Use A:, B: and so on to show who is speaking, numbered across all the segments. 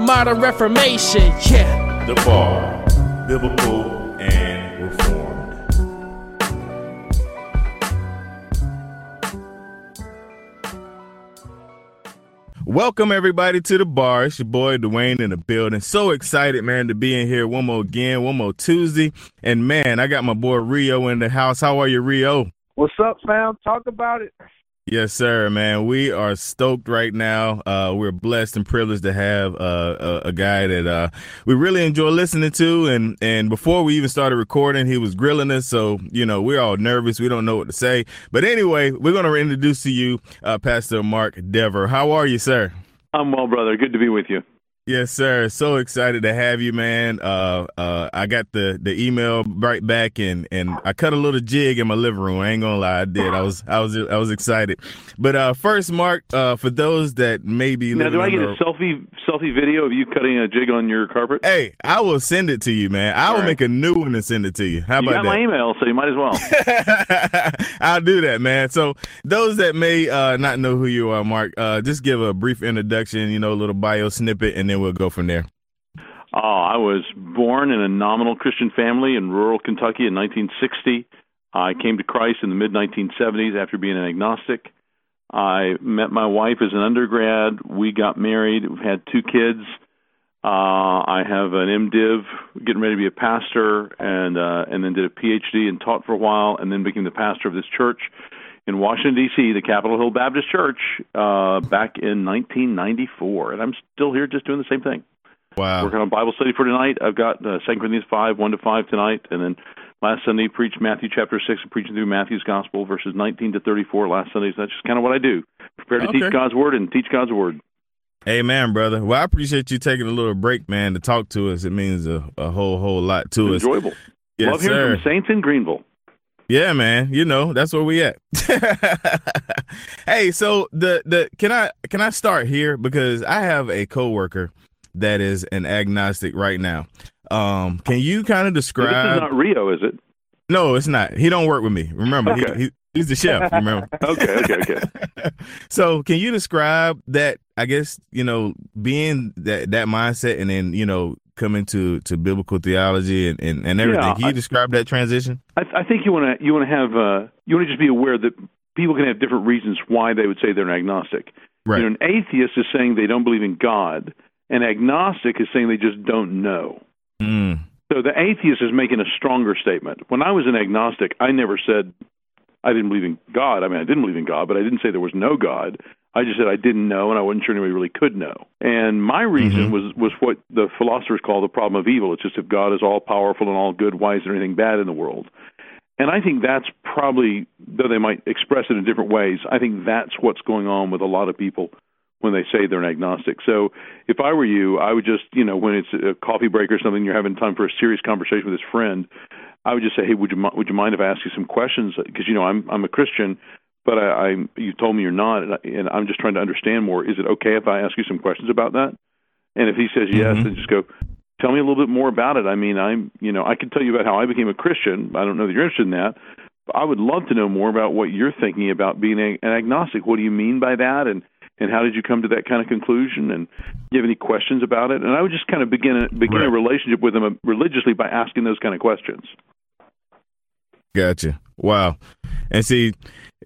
A: modern reformation. Yeah.
B: The Bar, Biblical and Reformed. Welcome everybody to the bar. It's your boy Dawain in the building. So excited, man, to be in here one more again, one more Tuesday. And man, I got my boy Rio in the house. How are you, Rio?
C: What's up, fam? Talk about it.
B: Yes, sir, man. We are stoked right now. Uh, we're blessed and privileged to have uh, a, a, guy that uh, we really enjoy listening to. And and before we even started recording, he was grilling us. So you know we're all nervous. We don't know what to say. But anyway, we're going to introduce to you uh, Pastor Mark Dever. How are you, sir?
D: I'm well, brother. Good to be with you.
B: Yes, sir. So excited to have you, man. Uh, uh, I got the, the email right back and, and I cut a little jig in my living room. I ain't gonna lie, I did. I was I was I was excited. But uh, first, Mark, uh, for those that maybe
D: now, do I get a selfie selfie video of you cutting a jig on your carpet?
B: Hey, I will send it to you, man. I will right. make a new one and send it to you. How
D: you
B: about
D: got
B: that?
D: my email, so you might as well.
B: I'll do that, man. So those that may uh, not know who you are, Mark, uh, just give a brief introduction, you know, a little bio snippet, and then we'll go from there.
D: Oh, I was born in a nominal Christian family in rural Kentucky in 1960. I came to Christ in the mid 1970s after being an agnostic. I met my wife as an undergrad. We got married. We've had two kids. Uh, I have an MDiv, getting ready to be a pastor, and uh, and then did a PhD and taught for a while, and then became the pastor of this church in Washington D.C., the Capitol Hill Baptist Church, uh, back in 1994, and I'm still here, just doing the same thing.
B: Wow.
D: Working on Bible study for tonight. I've got uh, 2 Corinthians 5, 1 to 5 tonight, and then last Sunday preached Matthew chapter 6, preaching through Matthew's Gospel, verses 19 to 34 last Sunday. So that's just kind of what I do. Prepare to
B: Okay.
D: teach God's Word and teach God's Word.
B: Amen, brother. Well, I appreciate you taking a little break, man, to talk to us. It means a, a whole, whole lot to us.
D: Enjoyable.
B: Yes,
D: Love hearing
B: sir.
D: from Saints in Greenville.
B: Yeah, man. You know, that's where we at. hey, so the the can I can I start here because I have a coworker that is an agnostic right now. Um, can you kind of
D: Now, this
B: describe?
D: is not Rio, is it?
B: no, it's not. He don't work with me. Remember,
D: Okay.
B: he, he he's the chef. Remember.
D: Okay, okay, okay.
B: so, can you describe that? I guess you know, being that that mindset, and then you know, coming to to biblical theology and and, and everything.
D: Yeah,
B: can you
D: I-
B: describe that transition?
D: I, I think you want to you want to have uh, you want to just be aware that people can have different reasons why they would say they're an agnostic.
B: Right.
D: You know, an atheist is saying they don't believe in God. An agnostic is saying they just don't know.
B: Mm.
D: So the atheist is making a stronger statement. When I was an agnostic, I never said I didn't believe in God. I mean, I didn't believe in God, but I didn't say there was no God. I just said I didn't know, and I wasn't sure anybody really could know. And my reason
B: Mhm.
D: was was what the philosophers call the problem of evil. It's just if God is all powerful and all good, why is there anything bad in the world? And I think that's probably, though they might express it in different ways, I think that's what's going on with a lot of people when they say they're an agnostic. So if I were you, I would just, you know, when it's a coffee break or something, you're having time for a serious conversation with this friend, I would just say, hey, would you would you mind if I ask you some questions? Because you know I'm I'm a Christian, but I, I you told me you're not, and, I, and I'm just trying to understand more. Is it okay if I ask you some questions about that? And if he says yes,
B: Mhm.
D: then just go. Tell me a little bit more about it. I mean, I'm you know I can tell you about how I became a Christian. I don't know that you're interested in that. But I would love to know more about what you're thinking about being a, an agnostic. What do you mean by that? And and how did you come to that kind of conclusion? And do you have any questions about it? And I would just kind of begin a, begin a relationship with them religiously by asking those kind of questions.
B: Gotcha. Wow. And see,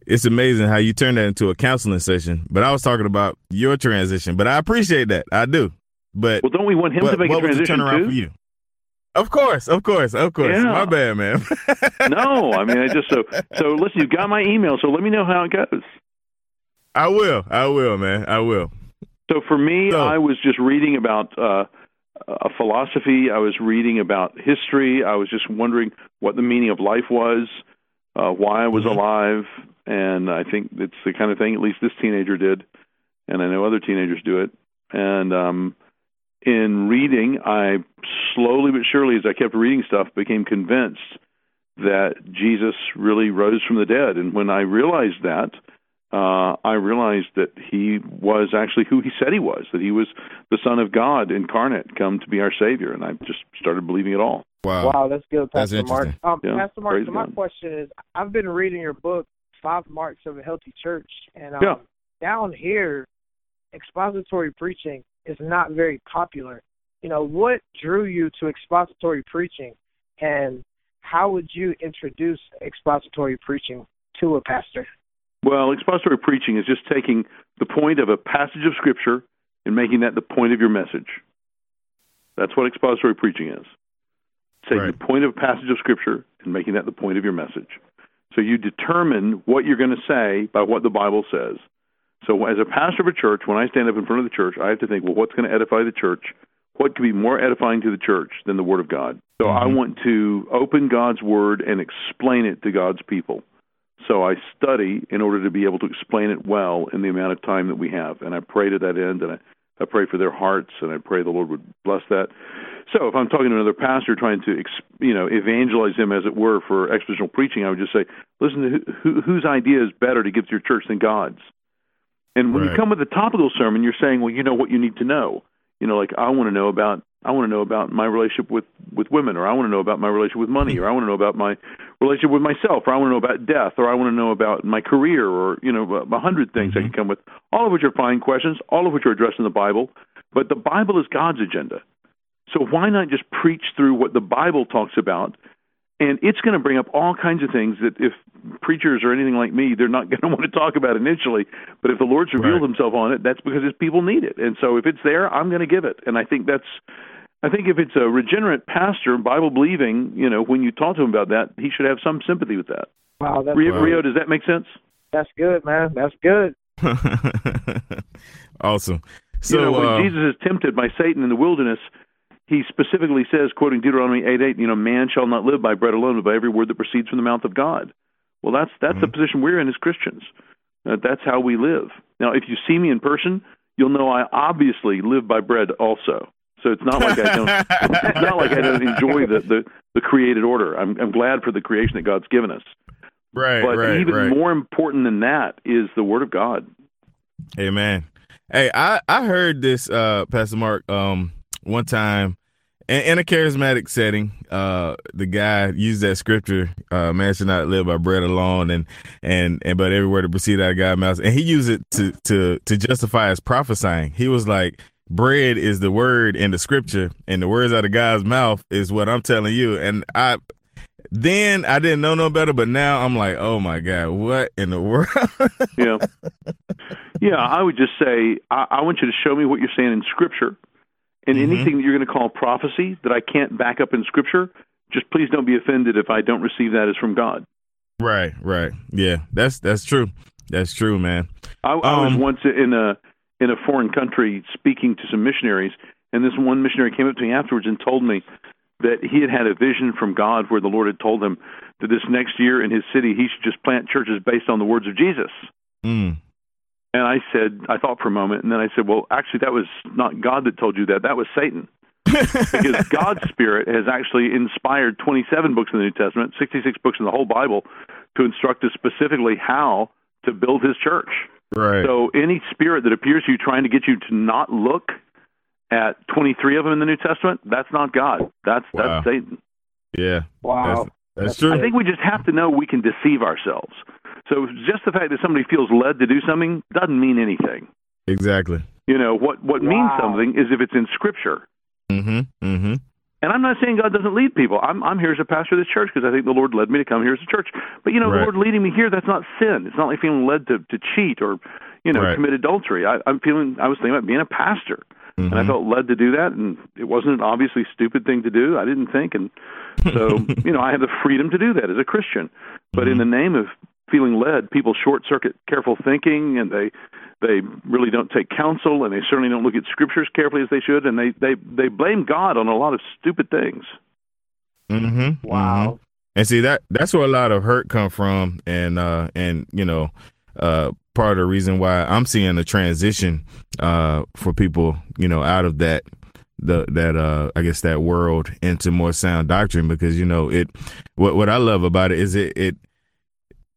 B: it's amazing how you turn that into a counseling session. But I was talking about your transition. But I appreciate that. I do. But
D: Well, don't we want him
B: what,
D: to make a transition too?
B: for you? Of course, of course, of course.
D: Yeah.
B: My bad, man.
D: no, I mean, I just so so. Listen, you got my email, so let me know how it goes.
B: I will. I will, man. I will.
D: So for me,
B: So-
D: I was just reading about uh, a philosophy. I was reading about history. I was just wondering what the meaning of life was, uh, why I was
B: Mhm.
D: alive, and I think it's the kind of thing at least this teenager did, and I know other teenagers do it. And um, in reading, I slowly but surely, as I kept reading stuff, became convinced that Jesus really rose from the dead. And when I realized that, uh, I realized that he was actually who he said he was, that he was the Son of God incarnate, come to be our Savior. And I just started believing it all.
B: Wow.
C: Wow, that's good,
B: That's
C: Pastor Mark.
B: interesting.
C: Um,
D: Yeah,
C: Pastor Mark, so my
D: God.
C: question is, I've been reading your book, Five Marks of a Healthy Church, and um,
D: Yeah.
C: down here, expository preaching is not very popular. You know, what drew you to expository preaching, and how would you introduce expository preaching to a pastor?
D: Well, expository preaching is just taking the point of a passage of Scripture and making that the point of your message. That's what expository preaching is. Taking
B: Right.
D: the point of a passage of Scripture and making that the point of your message. So you determine what you're going to say by what the Bible says. So as a pastor of a church, when I stand up in front of the church, I have to think, well, what's going to edify the church? What could be more edifying to the church than the Word of God? So I
B: Mhm.
D: want to open God's Word and explain it to God's people. So I study in order to be able to explain it well in the amount of time that we have. And I pray to that end, and I, I pray for their hearts, and I pray the Lord would bless that. So if I'm talking to another pastor trying to, you know, evangelize him, as it were, for expositional preaching, I would just say, listen, to who, who, whose idea is better to give to your church than God's? And when you come with a topical sermon, you're saying, well, you know what you need to know. You know, like I want to know about I want to know about my relationship with with women, or I want to know about my relationship with money, or I want to know about my relationship with myself, or I want to know about death, or I want to know about my career, or you know, a hundred things I
B: Mhm.
D: can come with. All of which are fine questions, all of which are addressed in the Bible. But the Bible is God's agenda. So why not just preach through what the Bible talks about? And it's going to bring up all kinds of things that if preachers or anything like me, they're not going to want to talk about initially. But if the Lord's revealed
B: Right.
D: himself on it, that's because his people need it. And so if it's there, I'm going to give it. And I think that's I think if it's a regenerate pastor, Bible believing, you know, when you talk to him about that, he should have some sympathy with that.
C: Wow, that's
D: Rio,
B: Wow.
D: Rio does that make sense?
C: that's good, man. That's good.
B: awesome. So
D: you know, when
B: uh,
D: Jesus is tempted by Satan in the wilderness, he specifically says, quoting Deuteronomy 8 8, you know, man shall not live by bread alone, but by every word that proceeds from the mouth of God. Well, that's that's the
B: Mhm.
D: position we're in as Christians. Uh, that's how we live. Now, if you see me in person, you'll know I obviously live by bread also. So it's not like I don't. it's not like I don't enjoy the, the, the created order. I'm, I'm glad for the creation that God's given us.
B: right,
D: But
B: right,
D: even
B: right.
D: more important than that is the Word of God.
B: Amen. Hey, I I heard this, uh, Pastor Mark, um, one time in, in a charismatic setting. Uh, the guy used that scripture, uh, "Man should not live by bread alone," and and and but every word that proceed out of God's mouth, and he used it to to to justify his prophesying. He was like. Bread is the word in the scripture, and the words out of God's mouth is what I'm telling you. And I, then I didn't know no better, but now I'm like, oh my God, what in the world?
D: Yeah. yeah, I would just say, I, I want you to show me what you're saying in Scripture. And
B: Mhm.
D: anything that you're going to call prophecy that I can't back up in Scripture, just please don't be offended if I don't receive that as from God.
B: Right, right. Yeah, that's that's true. That's true, man.
D: I, I was
B: Um,
D: once in a in a foreign country speaking to some missionaries, and this one missionary came up to me afterwards and told me that he had had a vision from God where the Lord had told him that this next year in his city he should just plant churches based on the words of Jesus.
B: Mm.
D: And I said, I thought for a moment, and then I said, well, actually, that was not God that told you that. That was Satan. because God's Spirit has actually inspired 27 books in the New Testament, 66 books in the whole Bible, to instruct us specifically how to build His church.
B: Right.
D: So any spirit that appears to you trying to get you to not look at 23 of them in the New Testament, that's not God. That's
B: Wow.
D: that's Satan.
B: Yeah.
C: Wow.
B: That's, that's true.
D: I think we just have to know we can deceive ourselves. So just the fact that somebody feels led to do something doesn't mean anything.
B: exactly.
D: You know what what means something is if it's in Scripture.
B: Mm-hmm. Mm-hmm.
D: And I'm not saying God doesn't lead people. I'm I'm here as a pastor of this church because I think the Lord led me to come here as a church. But you know,
B: Right.
D: the Lord leading me here, that's not sin. It's not like feeling led to to cheat or you know
B: Right.
D: commit adultery. I, I'm feeling I was thinking about being a pastor, and I
B: Mhm.
D: felt led to do that, and it wasn't an obviously stupid thing to do. I didn't think, and so you know I have the freedom to do that as a Christian. But in the name of feeling led, people short circuit careful thinking, and they they really don't take counsel, and they certainly don't look at scriptures carefully as they should, and they they they blame God on a lot of stupid things.
B: Mm-hmm.
C: Wow.
B: And see that that's where a lot of hurt come from, and uh, and you know, uh, part of the reason why I'm seeing a transition uh, for people, you know, out of that the that uh, I guess that world into more sound doctrine because you know it. What what I love about it is it it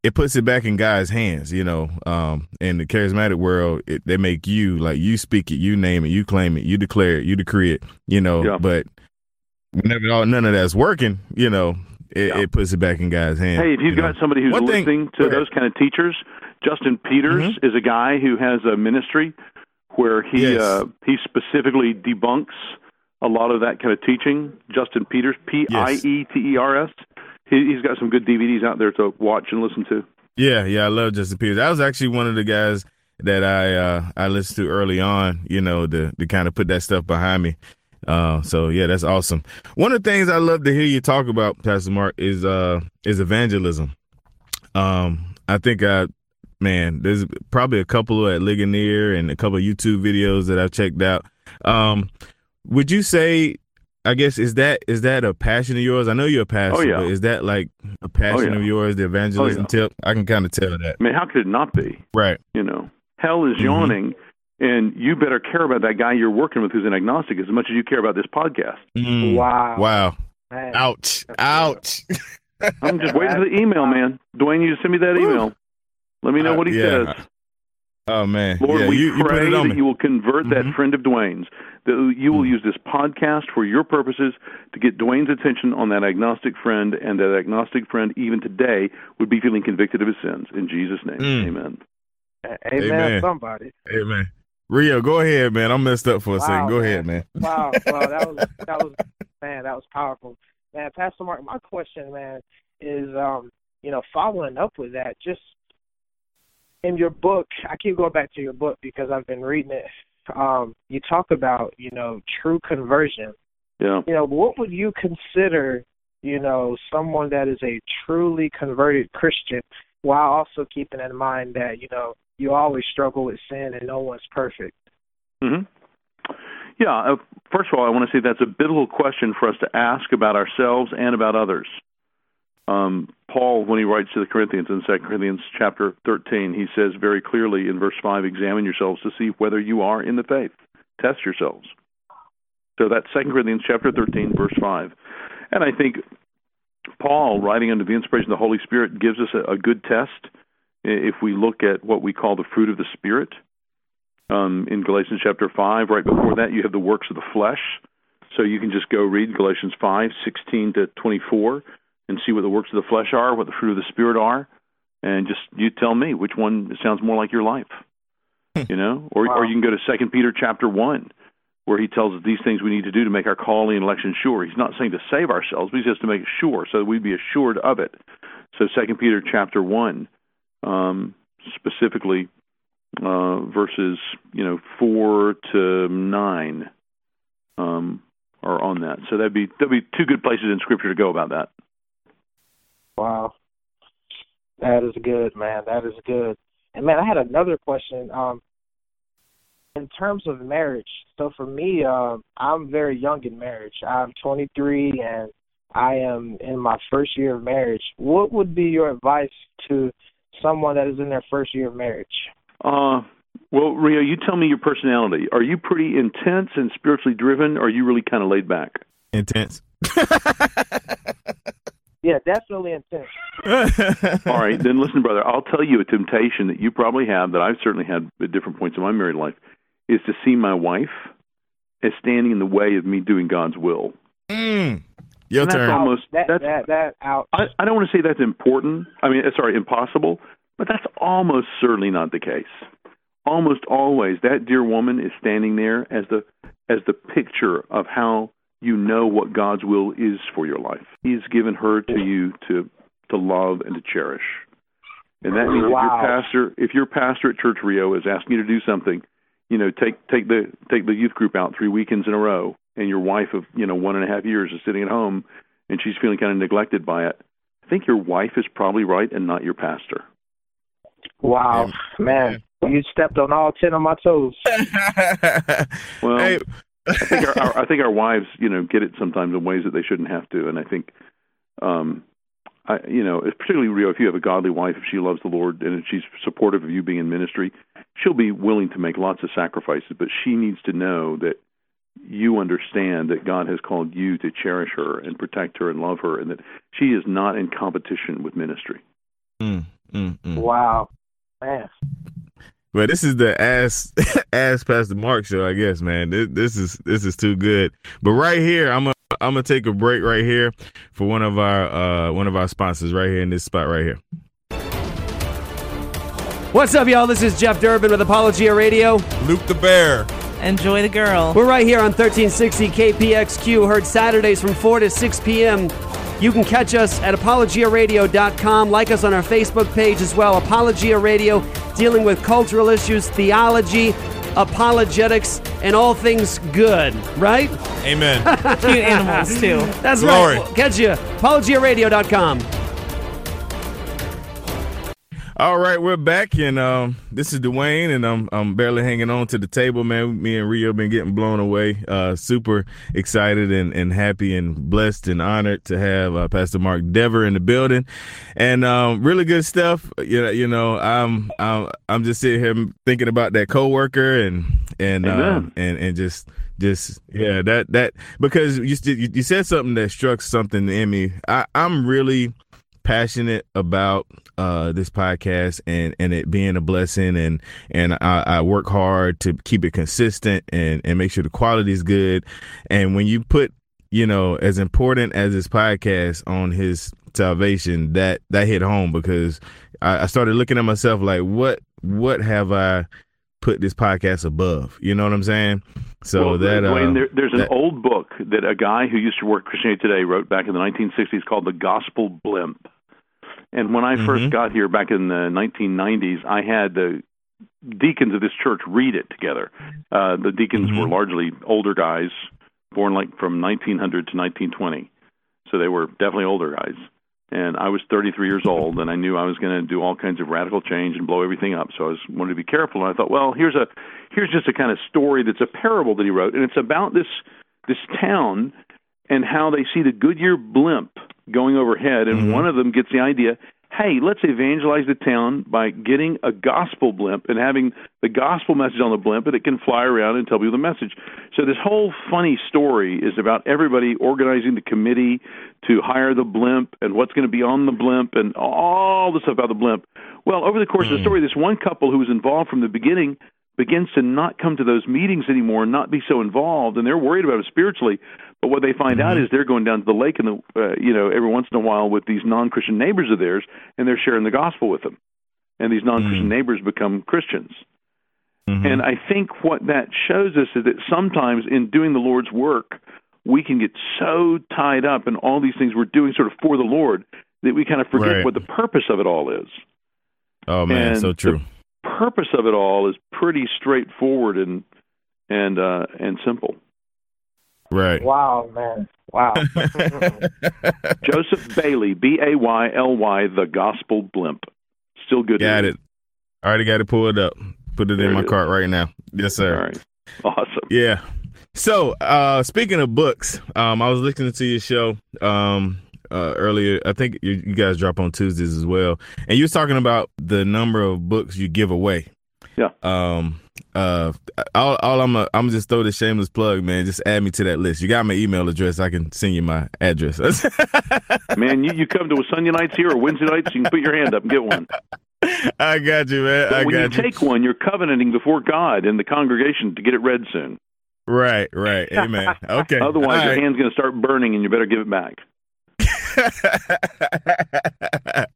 B: it puts it back in God's hands, you know. Um, in the charismatic world, it, they make you like you speak it, you name it, you claim it, you declare it, you decree it, you know.
D: Yeah.
B: But whenever all, none of that's working, you know, it,
D: Yeah.
B: it puts it back in God's hands.
D: Hey, if you've
B: you know.
D: got somebody who's
B: One
D: listening
B: go
D: to those kind of teachers, Justin Peters is a guy who has a ministry where he
B: Yes.
D: uh, he specifically debunks a lot of that kind of teaching. Justin Peters, P I E T E R S. He, he's got some good DVDs out there to watch and listen to.
B: Yeah, yeah, I love Justin Peters. That was actually one of the guys that I uh I listened to early on, you know, to to kind of put that stuff behind me. Uh so yeah, that's awesome. One of the things I love to hear you talk about, Pastor Mark, is uh is evangelism. Um I think I man, there's probably a couple at Ligonier and a couple of YouTube videos that I've checked out. Um would you say I guess is that is that a passion of yours? I know you're a pastor,
D: Oh, yeah.
B: but is that like a passion
D: Oh, yeah.
B: of yours, the evangelism
D: yeah.
B: tip? I can kind of tell that.
D: I mean, how could it not be?
B: Right.
D: You know, hell is
B: Mhm.
D: yawning, and you better care about that guy you're working with who's an agnostic as much as you care about this podcast.
B: Mm.
C: Wow.
B: Wow.
C: Man.
B: Ouch. Ouch.
D: I'm just waiting for the email, man. Dawain, you send me that email. Let me know
B: Uh,
D: what he
B: yeah.
D: says.
B: Oh man.
D: Lord,
B: yeah,
D: we
B: you, you put
D: pray
B: it on
D: that
B: me.
D: you will convert that
B: Mhm.
D: friend of Dawain's, that you will
B: Mm.
D: use this podcast for your purposes to get Dawain's attention on that agnostic friend, and that agnostic friend, even today, would be feeling convicted of his sins. In Jesus' name,
B: Mm.
D: amen.
C: Amen,
B: Amen.
C: somebody.
B: Hey man. Rio, go ahead, man. I'm messed up for a
C: Wow,
B: second. Go
C: man.
B: ahead, man.
C: Wow, wow, that was that was man, that was powerful. Man, Pastor Mark, my question, man, is um, you know, following up with that, just in your book, I keep going back to your book because I've been reading it. Um, you talk about, you know, true conversion.
D: Yeah.
C: You know, what would you consider, you know, someone that is a truly converted Christian while also keeping in mind that, you know, you always struggle with sin and no one's perfect.
D: hmm Yeah. Uh, first of all, I want to say that's a biblical question for us to ask about ourselves and about others. Um, Paul, when he writes to the Corinthians in 2 Corinthians chapter 13, he says very clearly in verse 5, examine yourselves to see whether you are in the faith. Test yourselves. So that's 2 Corinthians chapter 13, verse 5. And I think Paul, writing under the inspiration of the Holy Spirit, gives us a, a good test if we look at what we call the fruit of the Spirit. Um, in Galatians chapter 5, right before that, you have the works of the flesh. So you can just go read Galatians 5, 16 to 24 and see what the works of the flesh are, what the fruit of the Spirit are, and just you tell me which one sounds more like your life. you know, or
C: Wow.
D: or you can go to Second Peter chapter one, where he tells us these things we need to do to make our calling and election sure. He's not saying to save ourselves, but he says to make it sure, so that we'd be assured of it. So Second Peter chapter one, um, specifically uh, verses you know four to nine, um, are on that. So that'd be that'd be two good places in Scripture to go about that.
C: Wow. That is good, man. That is good. And man, I had another question. Um in terms of marriage, so for me, um, I'm very young in marriage. I'm 23 and I am in my first year of marriage. What would be your advice to someone that is in their first year of marriage?
D: Uh, Well, Rio, you tell me your personality. Are you pretty intense and spiritually driven, or are you really kind of laid back?
B: Intense.
C: Yeah, definitely intense.
D: All right, then listen, brother. I'll tell you a temptation that you probably have that I've certainly had at different points in my married life is to see my wife as standing in the way of me doing God's will.
B: Mm. Your
D: And that's almost
C: that,
D: that's
C: that, that, out.
D: I, I don't want to say that's important. I mean, uh, sorry, impossible, but that's almost certainly not the case. Almost always, that dear woman is standing there as the as the picture of how you know what God's will is for your life. He's given her to you to to love and to cherish. And that means
C: Wow.
D: if your pastor if your pastor at Church Rio is asking you to do something, you know, take take the take the youth group out three weekends in a row, and your wife of you know one and a half years is sitting at home, and she's feeling kind of neglected by it. I think your wife is probably right and not your pastor.
C: Wow, man, you stepped on all ten of my toes.
D: Well,
B: hey,
D: I think our, our I think our wives, you know, get it sometimes in ways that they shouldn't have to, and I think, um, I you know, particularly Rio, if you have a godly wife, if she loves the Lord and if she's supportive of you being in ministry, she'll be willing to make lots of sacrifices, but she needs to know that you understand that God has called you to cherish her and protect her and love her, and that she is not in competition with ministry.
B: mm, mm, mm.
C: Wow, man.
B: But this is the ass ass Pastor Mark show, I guess, man. This, this is this is too good. But right here, I'm gonna I'm gonna take a break right here for one of our uh one of our sponsors right here in this spot right here.
E: What's up, y'all? This is Jeff Durbin with Apologia Radio.
F: Luke the Bear.
G: Enjoy the girl.
E: We're right here on 1360 KPXQ, heard Saturdays from 4 to 6 p.m. You can catch us at apologiaradio.com. Like us on our Facebook page as well. Apologia Radio, dealing with cultural issues, theology, apologetics, and all things good, right?
F: Amen.
G: Cute animals, too.
E: That's
F: Glory.
E: right. We'll catch you. Apologiaradio.com.
B: All right, we're back, and um, this is Dawain, and I'm I'm barely hanging on to the table, man. Me and Rio been getting blown away. Uh, super excited and, and happy and blessed and honored to have uh, Pastor Mark Dever in the building, and um, really good stuff. You know, you know, I'm I'm I'm just sitting here thinking about that coworker and and um, and and just just yeah that that because you you you said something that struck something in me. I I'm really passionate about uh this podcast and and it being a blessing and and I, I work hard to keep it consistent and and make sure the quality is good. And when you put you know as important as this podcast on his salvation that that hit home because I, I started looking at myself like what what have I put this podcast above? You know what I'm saying so
D: well,
B: that uh,
D: there, there's an old book that a guy who used to work at Christianity Today wrote back in the 1960s called The Gospel Blimp. And when I first
B: Mhm.
D: got here back in the 1990s, I had the deacons of this church read it together. Uh, the deacons
B: Mhm.
D: were largely older guys, born like from 1900 to 1920, so they were definitely older guys. And I was 33 years old, and I knew I was going to do all kinds of radical change and blow everything up. So I was wanted to be careful. And I thought, well, here's a here's just a kind of story that's a parable that he wrote, and it's about this this town and how they see the Goodyear blimp going overhead, and
B: Mhm.
D: one of them gets the idea, hey, let's evangelize the town by getting a gospel blimp and having the gospel message on the blimp, and it can fly around and tell people the message. So this whole funny story is about everybody organizing the committee to hire the blimp and what's going to be on the blimp and all the stuff about the blimp. Well, over the course of the hmm. story, this one couple who was involved from the beginning begins to not come to those meetings anymore and not be so involved, and they're worried about it spiritually. But what they find out is they're going down to the lake, and the uh, you know every once in a while with these non-Christian neighbors of theirs, and they're sharing the gospel with them, and these non-Christian
B: Mm.
D: neighbors become Christians.
B: mhm.
D: And I think what that shows us is that sometimes in doing the Lord's work, we can get so tied up in all these things we're doing sort of for the Lord that we kind of forget
B: Right.
D: what the purpose of it all is.
B: oh man
D: and
B: so
D: the-
B: true
D: Purpose of it all is pretty straightforward and and uh, and simple.
B: Right
C: Wow, man. Wow.
D: Joseph Bayly, B A Y L Y, the Gospel Blimp. Still good. to
B: Got
D: read.
B: it. Already got it pulled up. Put it
D: There
B: in
D: it
B: my
D: is.
B: cart right now. Yes, sir.
D: All right. Awesome.
B: Yeah. So, uh, speaking of books, um, I was listening to your show um, uh, earlier. I think you, you guys drop on Tuesdays as well, and you was talking about the number of books you give away.
D: Yeah.
B: Um. Uh. All. All I'm. A, I'm just throw the shameless plug, man. Just add me to that list. You got my email address. I can send you my address.
D: man, you, you come to a Sunday nights here or Wednesday nights, you can put your hand up and get one.
B: I got you, man.
D: But
B: I
D: when you
B: you.
D: take one, you're covenanting before God and the congregation to get it read soon.
B: Right. Right. Amen. Okay.
D: Otherwise,
B: All
D: your
B: right.
D: hand's going to start burning, and you better give it back.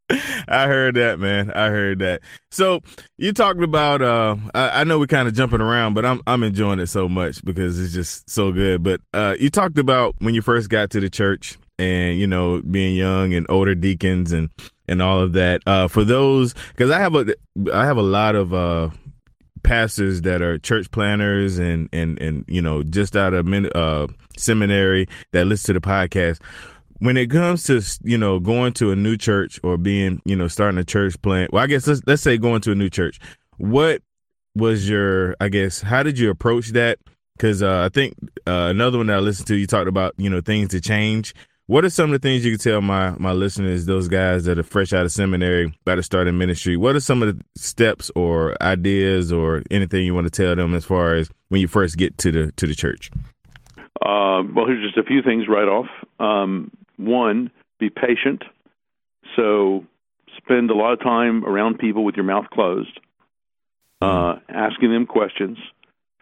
B: I heard that, man. I heard that. So you talked about. Uh, I, I know we're kind of jumping around, but I'm I'm enjoying it so much because it's just so good. But uh, you talked about when you first got to the church, and you know being young and older deacons and and all of that. Uh, for those, because I have a I have a lot of. Uh, pastors that are church planners and and and you know just out of min, uh, seminary that listen to the podcast when it comes to you know going to a new church or being you know starting a church plant well i guess let's let's say going to a new church. What was your i guess how did you approach that? Because uh, i think uh, another one that i listened to you talked about you know things to change. What are some of the things you can tell my my listeners those guys that are fresh out of seminary about to start in ministry? What are some of the steps or ideas or anything you want to tell them as far as when you first get to the to the church?
D: Uh, well, here's just a few things right off. Um, one, be patient. So spend a lot of time around people with your mouth closed, uh, asking them questions,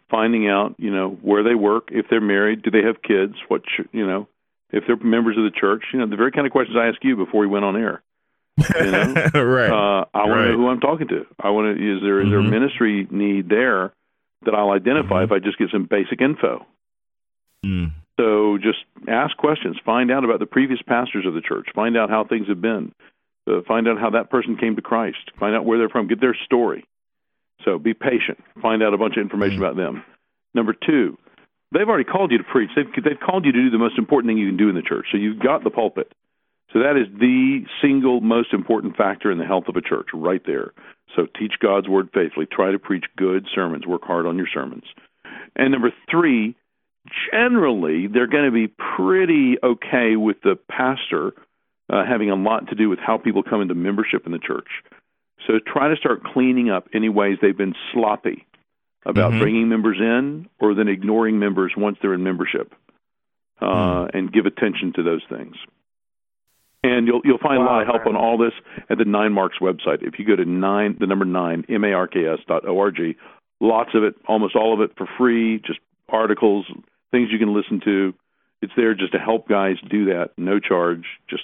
D: finding out, you know, where they work, if they're married, do they have kids, what, ch- you know, if they're members of the church, you know, the very kind of questions I asked you before we went on air. You know?
B: right
D: Uh, I want to know who I'm talking to. I want to. Is there is there a
B: Mhm.
D: ministry need there that I'll identify
B: Mhm.
D: if I just get some basic info?
B: Mm.
D: So just ask questions. Find out about the previous pastors of the church. Find out how things have been. Uh, find out how that person came to Christ. Find out where they're from. Get their story. So be patient. Find out a bunch of information about them. Number two, they've already called you to preach. They've, they've called you to do the most important thing you can do in the church. So you've got the pulpit. So that is the single most important factor in the health of a church, right there. So teach God's word faithfully. Try to preach good sermons. Work hard on your sermons. And number three, generally they're going to be pretty okay with the pastor uh, having a lot to do with how people come into membership in the church. So try to start cleaning up any ways they've been sloppy about
B: Mhm.
D: bringing members in or then ignoring members once they're in membership, uh, and give attention to those things. And you'll you'll find a lot of help on all this at the Nine Marks website. If you go to nine, the number nine, m a r k s dot o r g, lots of it, almost all of it for free, just articles, things you can listen to. It's there just to help guys do that, no charge. Just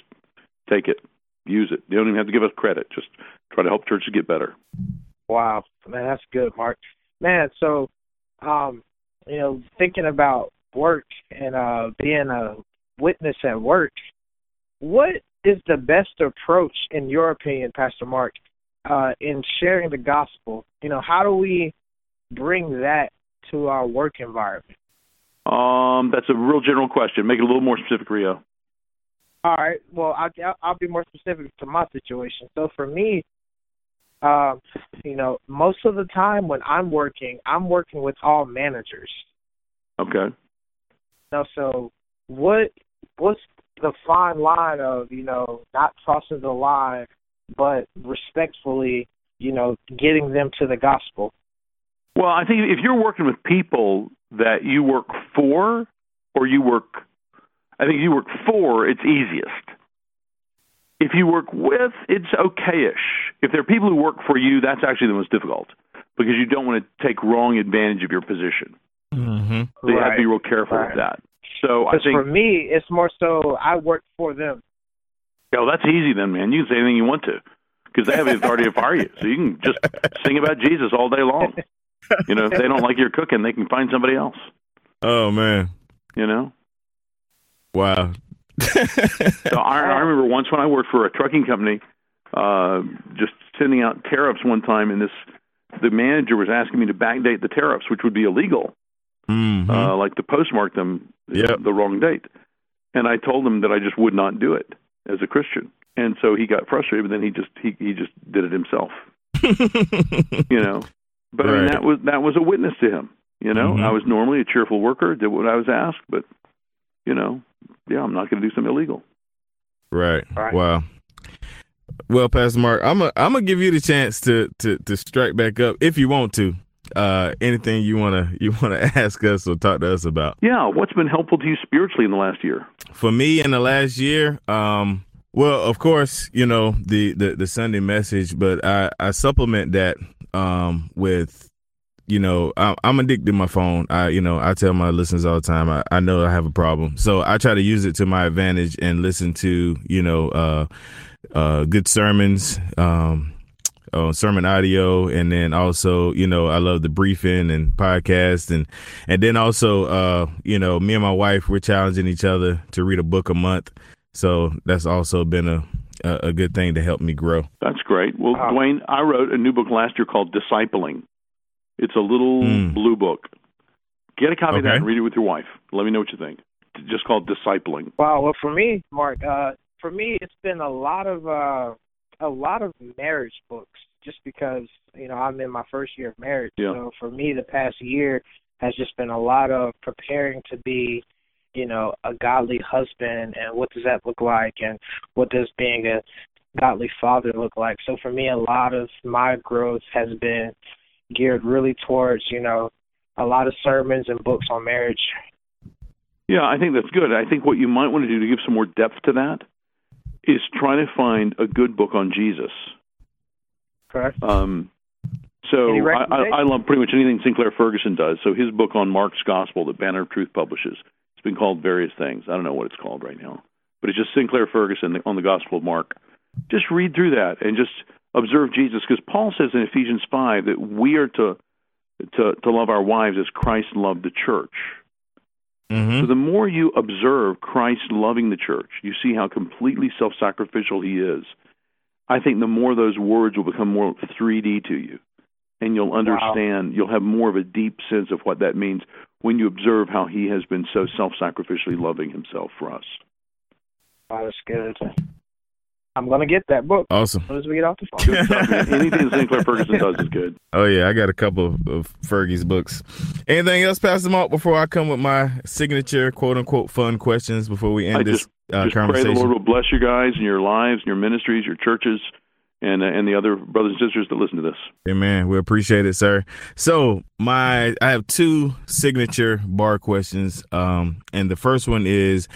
D: take it, use it. You don't even have to give us credit. Just try to help churches get better.
C: Wow, man, that's good, Mark. Man, so um, you know, thinking about work and uh being a witness at work, what is the best approach in your opinion, Pastor Mark, uh, in sharing the gospel? You know, how do we bring that to our work environment?
D: Um, that's a real general question. Make it a little more specific, Rio.
C: All right. Well, I'll, I'll- be more specific to my situation. So for me, um, you know, most of the time when I'm working, I'm working with all managers.
D: Okay.
C: You know, so what what's the fine line of you know not crossing the line, but respectfully, you know, getting them to the gospel?
D: Well, I think if you're working with people that you work for or you work, I think you work for, it's easiest. If you work with, it's okayish. If there are people who work for you, that's actually the most difficult because you don't want to take wrong advantage of your position.
B: Mm-hmm.
D: So you have to be real careful
C: Right.
D: with that. So I think,
C: for me, it's more so I work for them.
D: oh, that's easy then, man. You can say anything you want to because they have the authority to fire you. So you can just sing about Jesus all day long. You know, if they don't like your cooking, they can find somebody else.
B: Oh man!
D: You know.
B: Wow.
D: So I, I remember once when I worked for a trucking company, uh, just sending out tariffs one time, and this the manager was asking me to backdate the tariffs, which would be illegal,
B: Mhm.
D: uh, like to postmark them
B: Yep.
D: the wrong date. And I told him that I just would not do it as a Christian, and so he got frustrated. But then he just he he just did it himself, you know. But I mean that was that was a witness to him. You know,
B: Mhm.
D: I was normally a cheerful worker, did what I was asked, but you know, yeah, I'm not going to do something illegal.
B: Right.
C: Right.
B: Wow. Well, Pastor Mark, I'm a, I'm gonna give you the chance to, to to strike back up if you want to. Uh, anything you wanna you wanna ask us or talk to us about?
D: Yeah, what's been helpful to you spiritually in the last year?
B: For me, in the last year, um, well, of course, you know the the, the Sunday message, but I I supplement that um with you know, I, I'm addicted to my phone. I, you know, I tell my listeners all the time, I, I know I have a problem. So I try to use it to my advantage and listen to, you know, uh, uh, good sermons, um, uh, sermon audio, and then also, you know, I love the briefing and podcast, and and then also, uh, you know, me and my wife we're challenging each other to read a book a month, so that's also been a a, a good thing to help me grow.
D: That's great. Well, wow. Dawain, I wrote a new book last year called Discipling. It's a little mm. blue book. Get a copy okay. of that and read it with your wife. Let me know what you think. It's just called Discipling.
C: Wow. Well, for me, Mark, uh, for me, it's been a lot of uh, a lot of marriage books. Just because you know I'm in my first year of marriage, yeah. so for me, the past year has just been a lot of preparing to be, you know, a godly husband, and what does that look like, and what does being a godly father look like. So for me, a lot of my growth has been geared really towards, you know, a lot of sermons and books on marriage.
D: Yeah, I think that's good. I think what you might want to do to give some more depth to that is try to find a good book on Jesus.
C: Correct.
D: Um, so I, I, I love pretty much anything Sinclair Ferguson does. So his book on Mark's Gospel that Banner of Truth publishes, it's been called various things. I don't know what it's called right now, but it's just Sinclair Ferguson on the Gospel of Mark. Just read through that and just observe Jesus, because Paul says in Ephesians five that we are to to to love our wives as Christ loved the church.
B: Mm-hmm.
D: So the more you observe Christ loving the church, you see how completely self-sacrificial he is. I think the more those words will become more 3D to you, and you'll understand. Wow. You'll have more of a deep sense of what that means when you observe how he has been so self-sacrificially loving himself for us.
C: Wow, that's good. I'm gonna get that book.
B: Awesome.
C: As soon as we get off the phone.
D: Anything Sinclair Ferguson does is good.
B: Oh yeah, I got a couple of, of Fergie's books. Anything else, Pass them Mark, before I come with my signature quote unquote fun questions before we end
D: I
B: this
D: just,
B: uh,
D: just
B: conversation?
D: Pray the Lord will bless you guys and your lives and your ministries, your churches and uh, and the other brothers and sisters that listen to this.
B: Amen. We appreciate it, sir. So my I have two signature bar questions. Um, and the first one is,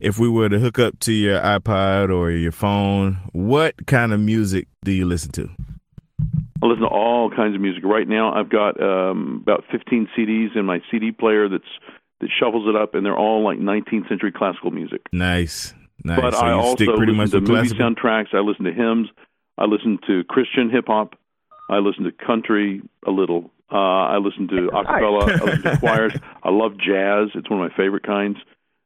B: if we were to hook up to your iPod or your phone, what kind of music do you listen to?
D: I listen to all kinds of music. Right now, I've got um, about 15 CDs in my CD player that's that shuffles it up, and they're all like 19th century classical music.
B: Nice. Nice.
D: But
B: so
D: I also
B: pretty
D: listen
B: much
D: to movie soundtracks. I listen to hymns. I listen to Christian hip hop. I listen to country a little. Uh, I listen to acapella. I listen to choirs. I love jazz. It's one of my favorite kinds.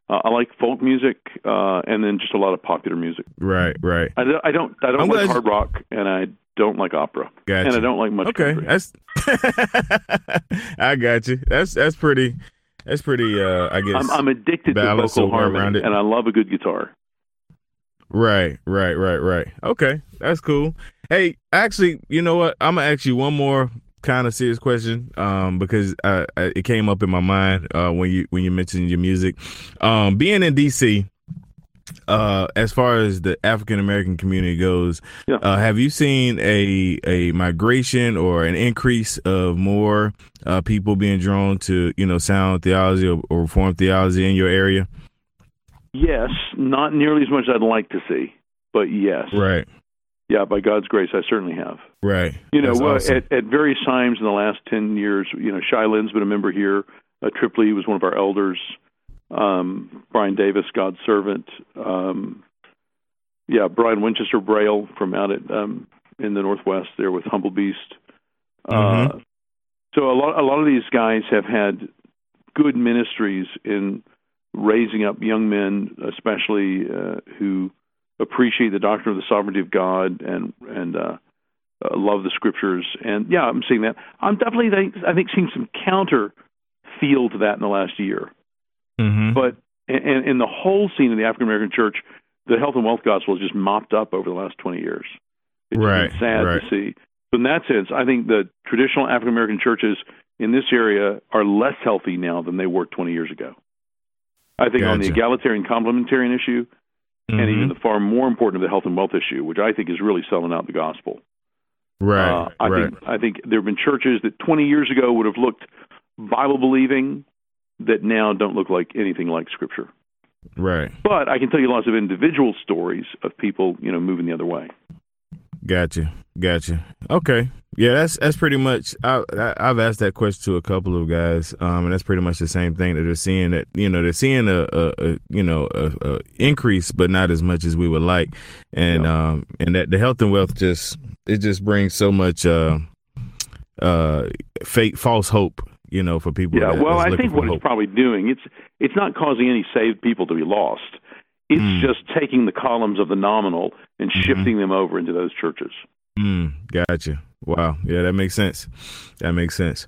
D: Uh, I like folk music, uh, and then just a lot of popular music.
B: Right, right.
D: I, don't. I don't, I don't
B: I'm
D: like hard rock, and I don't like opera,
B: Gotcha.
D: and I don't like much
B: Okay,
D: country.
B: that's. I got you. That's that's pretty. That's pretty. Uh, I guess.
D: I'm, I'm addicted to vocal harmony,
B: it.
D: and I love a good guitar.
B: Right, right, right, right. Okay, that's cool. Hey, actually, you know what? I'm gonna ask you one more kind of serious question, um, because I, I, it came up in my mind uh, when you when you mentioned your music. Um, being in DC, uh, as far as the African American community goes,
D: Yeah.
B: uh, have you seen a a migration or an increase of more uh, people being drawn to you know sound theology or, or reform theology in your area?
D: Yes, not nearly as much as I'd like to see, but yes,
B: Right,
D: yeah, by God's grace, I certainly have.
B: right.
D: You know,
B: That's
D: well,
B: awesome.
D: at, at various times in the last 10 years, you know, Shai Linne's been a member here. Uh, Trip Lee was one of our elders. Um, Brian Davis, God's servant. Um, yeah, Bryan Winchester Braille from out at um, in the Northwest there with Humble Beast. Uh,
B: Mhm.
D: so a lot, a lot of these guys have had good ministries in raising up young men, especially uh, who appreciate the doctrine of the sovereignty of God and and uh, uh, love the scriptures. And yeah, I'm seeing that. I'm definitely I think seeing some counter feel to that in the last year.
B: Mhm.
D: But in, in the whole scene of the African American church, the health and wealth gospel has just mopped up over the last 20 years. It's
B: Right,
D: sad
B: right.
D: to see. So in that sense, I think the traditional African American churches in this area are less healthy now than they were 20 years ago. I think on the egalitarian complementarian issue, and
B: Mhm.
D: even the far more important of the health and wealth issue, which I think is really selling out the gospel.
B: right,
D: Uh, I
B: right,
D: think I think there have been churches that 20 years ago would have looked Bible believing that now don't look like anything like Scripture.
B: right.
D: But I can tell you lots of individual stories of people, you know, moving the other way.
B: Gotcha, gotcha. Okay, yeah, that's that's pretty much. I, I I've asked that question to a couple of guys, um, and that's pretty much the same thing that they're seeing. That you know they're seeing a, a, a you know a, a increase, but not as much as we would like, and um and that the health and wealth just it just brings so much uh uh fake false hope, you know, for people.
D: Yeah,
B: that-
D: well, I think what it's probably doing it's it's not causing any saved people to be lost. It's
B: Mm.
D: just taking the columns of the nominal and
B: Mhm.
D: shifting them over into those churches.
B: Mm, gotcha. Wow. Yeah, that makes sense. That makes sense.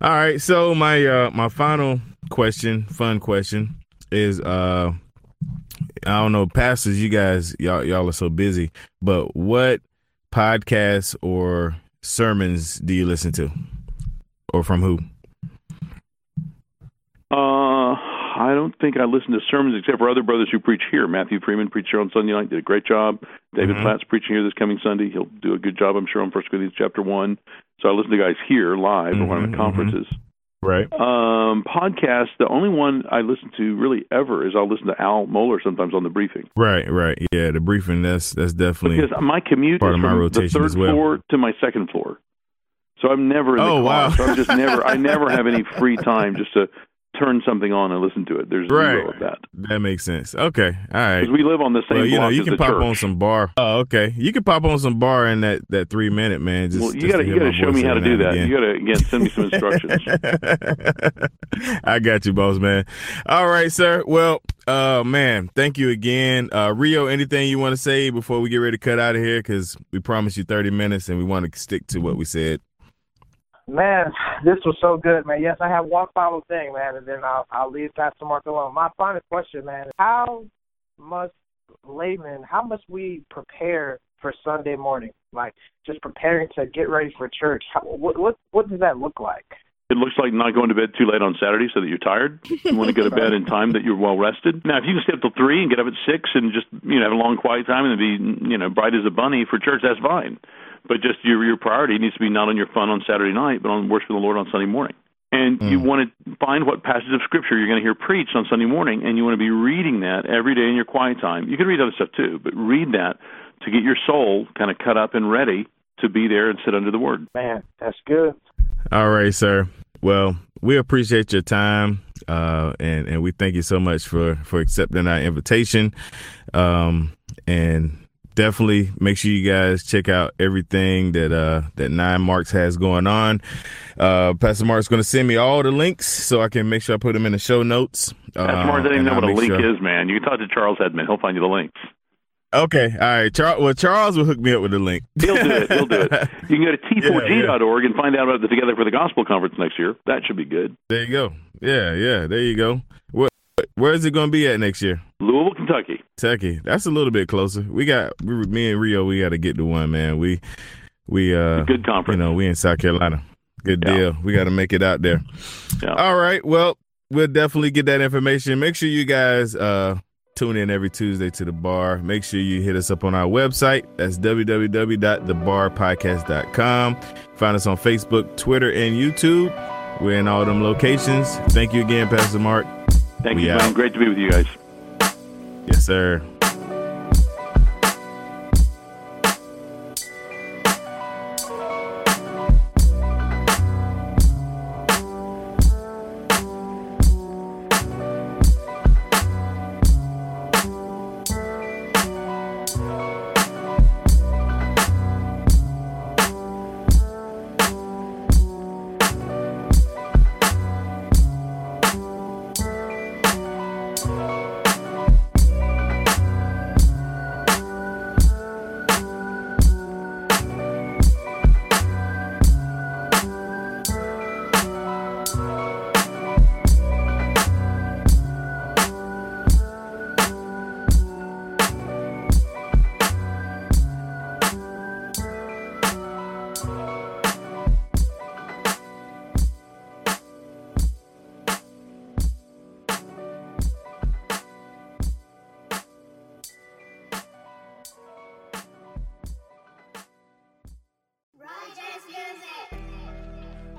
B: All right. So my uh my final question, fun question, is uh I don't know, pastors, you guys y'all y'all are so busy, but what podcasts or sermons do you listen to? Or from who?
D: Uh, I don't think I listen to sermons except for other brothers who preach here. Matthew Freeman preached here on Sunday night, did a great job. David
B: Mhm.
D: Platt's preaching here this coming Sunday. He'll do a good job, I'm sure, on First Corinthians chapter one. So I listen to guys here live or when I'm
B: Mhm,
D: at conferences.
B: Right.
D: Um, podcasts. The only one I listen to really ever is I'll listen to Al Mohler sometimes on the briefing
B: Right, right. Yeah, the briefing that's that's definitely
D: because my commute
B: part
D: is
B: of my
D: from the
B: rotation
D: third
B: well.
D: floor to my second floor. So I'm never in the
B: Oh,
D: car.
B: wow.
D: So I'm just never. I never have any free time just to turn something on and listen to it. There's zero
B: Right.
D: of that
B: that makes sense. Okay. All right.
D: because we live on the same
B: Well, you know, you can pop
D: church.
B: on some bar. Oh, okay. You can pop on some bar in that, that three minute man. Just,
D: well, you got to you got to show me how to do that.
B: and
D: You got to again send me some instructions.
B: I got you, boss man. All right, sir. Well, uh, man, thank you again, uh, Rio. Anything you want to say before we get ready to cut out of here? Because we promised you thirty minutes, and we want to stick to what we said.
C: Man, this was so good, man. Yes, I have one final thing, man, and then I'll I'll leave Pastor Mark alone. My final question, man, how must laymen, how must we prepare for Sunday morning? Like just preparing to get ready for church. How, what what what does that look like?
D: It looks like not going to bed too late on Saturday so that you're tired. You want to go to bed in time that you're well rested. Now, if you can stay up till three and get up at six and just you know have a long quiet time and be you know bright as a bunny for church, that's fine. But just your your priority needs to be not on your fun on Saturday night, but on worshiping the Lord on Sunday morning. And you
B: Mm.
D: want to find what passage of scripture you're going to hear preached on Sunday morning, and you want to be reading that every day in your quiet time. You can read other stuff too, but read that to get your soul kind of cut up and ready to be there and sit under the Word.
C: Man, that's good.
B: All right, sir. Well, we appreciate your time, uh, and and we thank you so much for for accepting our invitation, um, and definitely make sure you guys check out everything that uh that Nine Marks has going on. Uh, Pastor Mark's going to send me all the links so I can make sure I put them in the show notes.
D: That's
B: Uh,
D: smart. Doesn't even know what a link
B: sure-
D: is, man. You can talk to Charles Edmond. He'll find you the links.
B: Okay, all right. Char- well, Charles will hook me up with the link.
D: He'll do it. He'll do it. You can go to t4g.org and find out about the Together for the Gospel conference next year. That should be good.
B: There you go. Yeah, yeah. There you go. Where, is it going to be at next year?
D: Louisville, Kentucky.
B: Kentucky. That's a little bit closer. We got we, me and Rio. We got to get to one man. We we uh
D: Good conference.
B: You know, we in South Carolina. Good
D: Yeah.
B: deal. We got to make it out there.
D: Yeah.
B: All right. Well, we'll definitely get that information. Make sure you guys uh tune in every Tuesday to the bar. Make sure you hit us up on our website. That's www.thebarpodcast.com. Find us on Facebook, Twitter, and YouTube. We're in all them locations. Thank you again, Pastor Mark.
D: Thank
B: We
D: you,
B: out.
D: man. Great to be with you guys.
B: Yes, sir.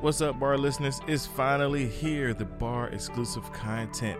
B: What's up, bar listeners? It's finally here, the bar exclusive content.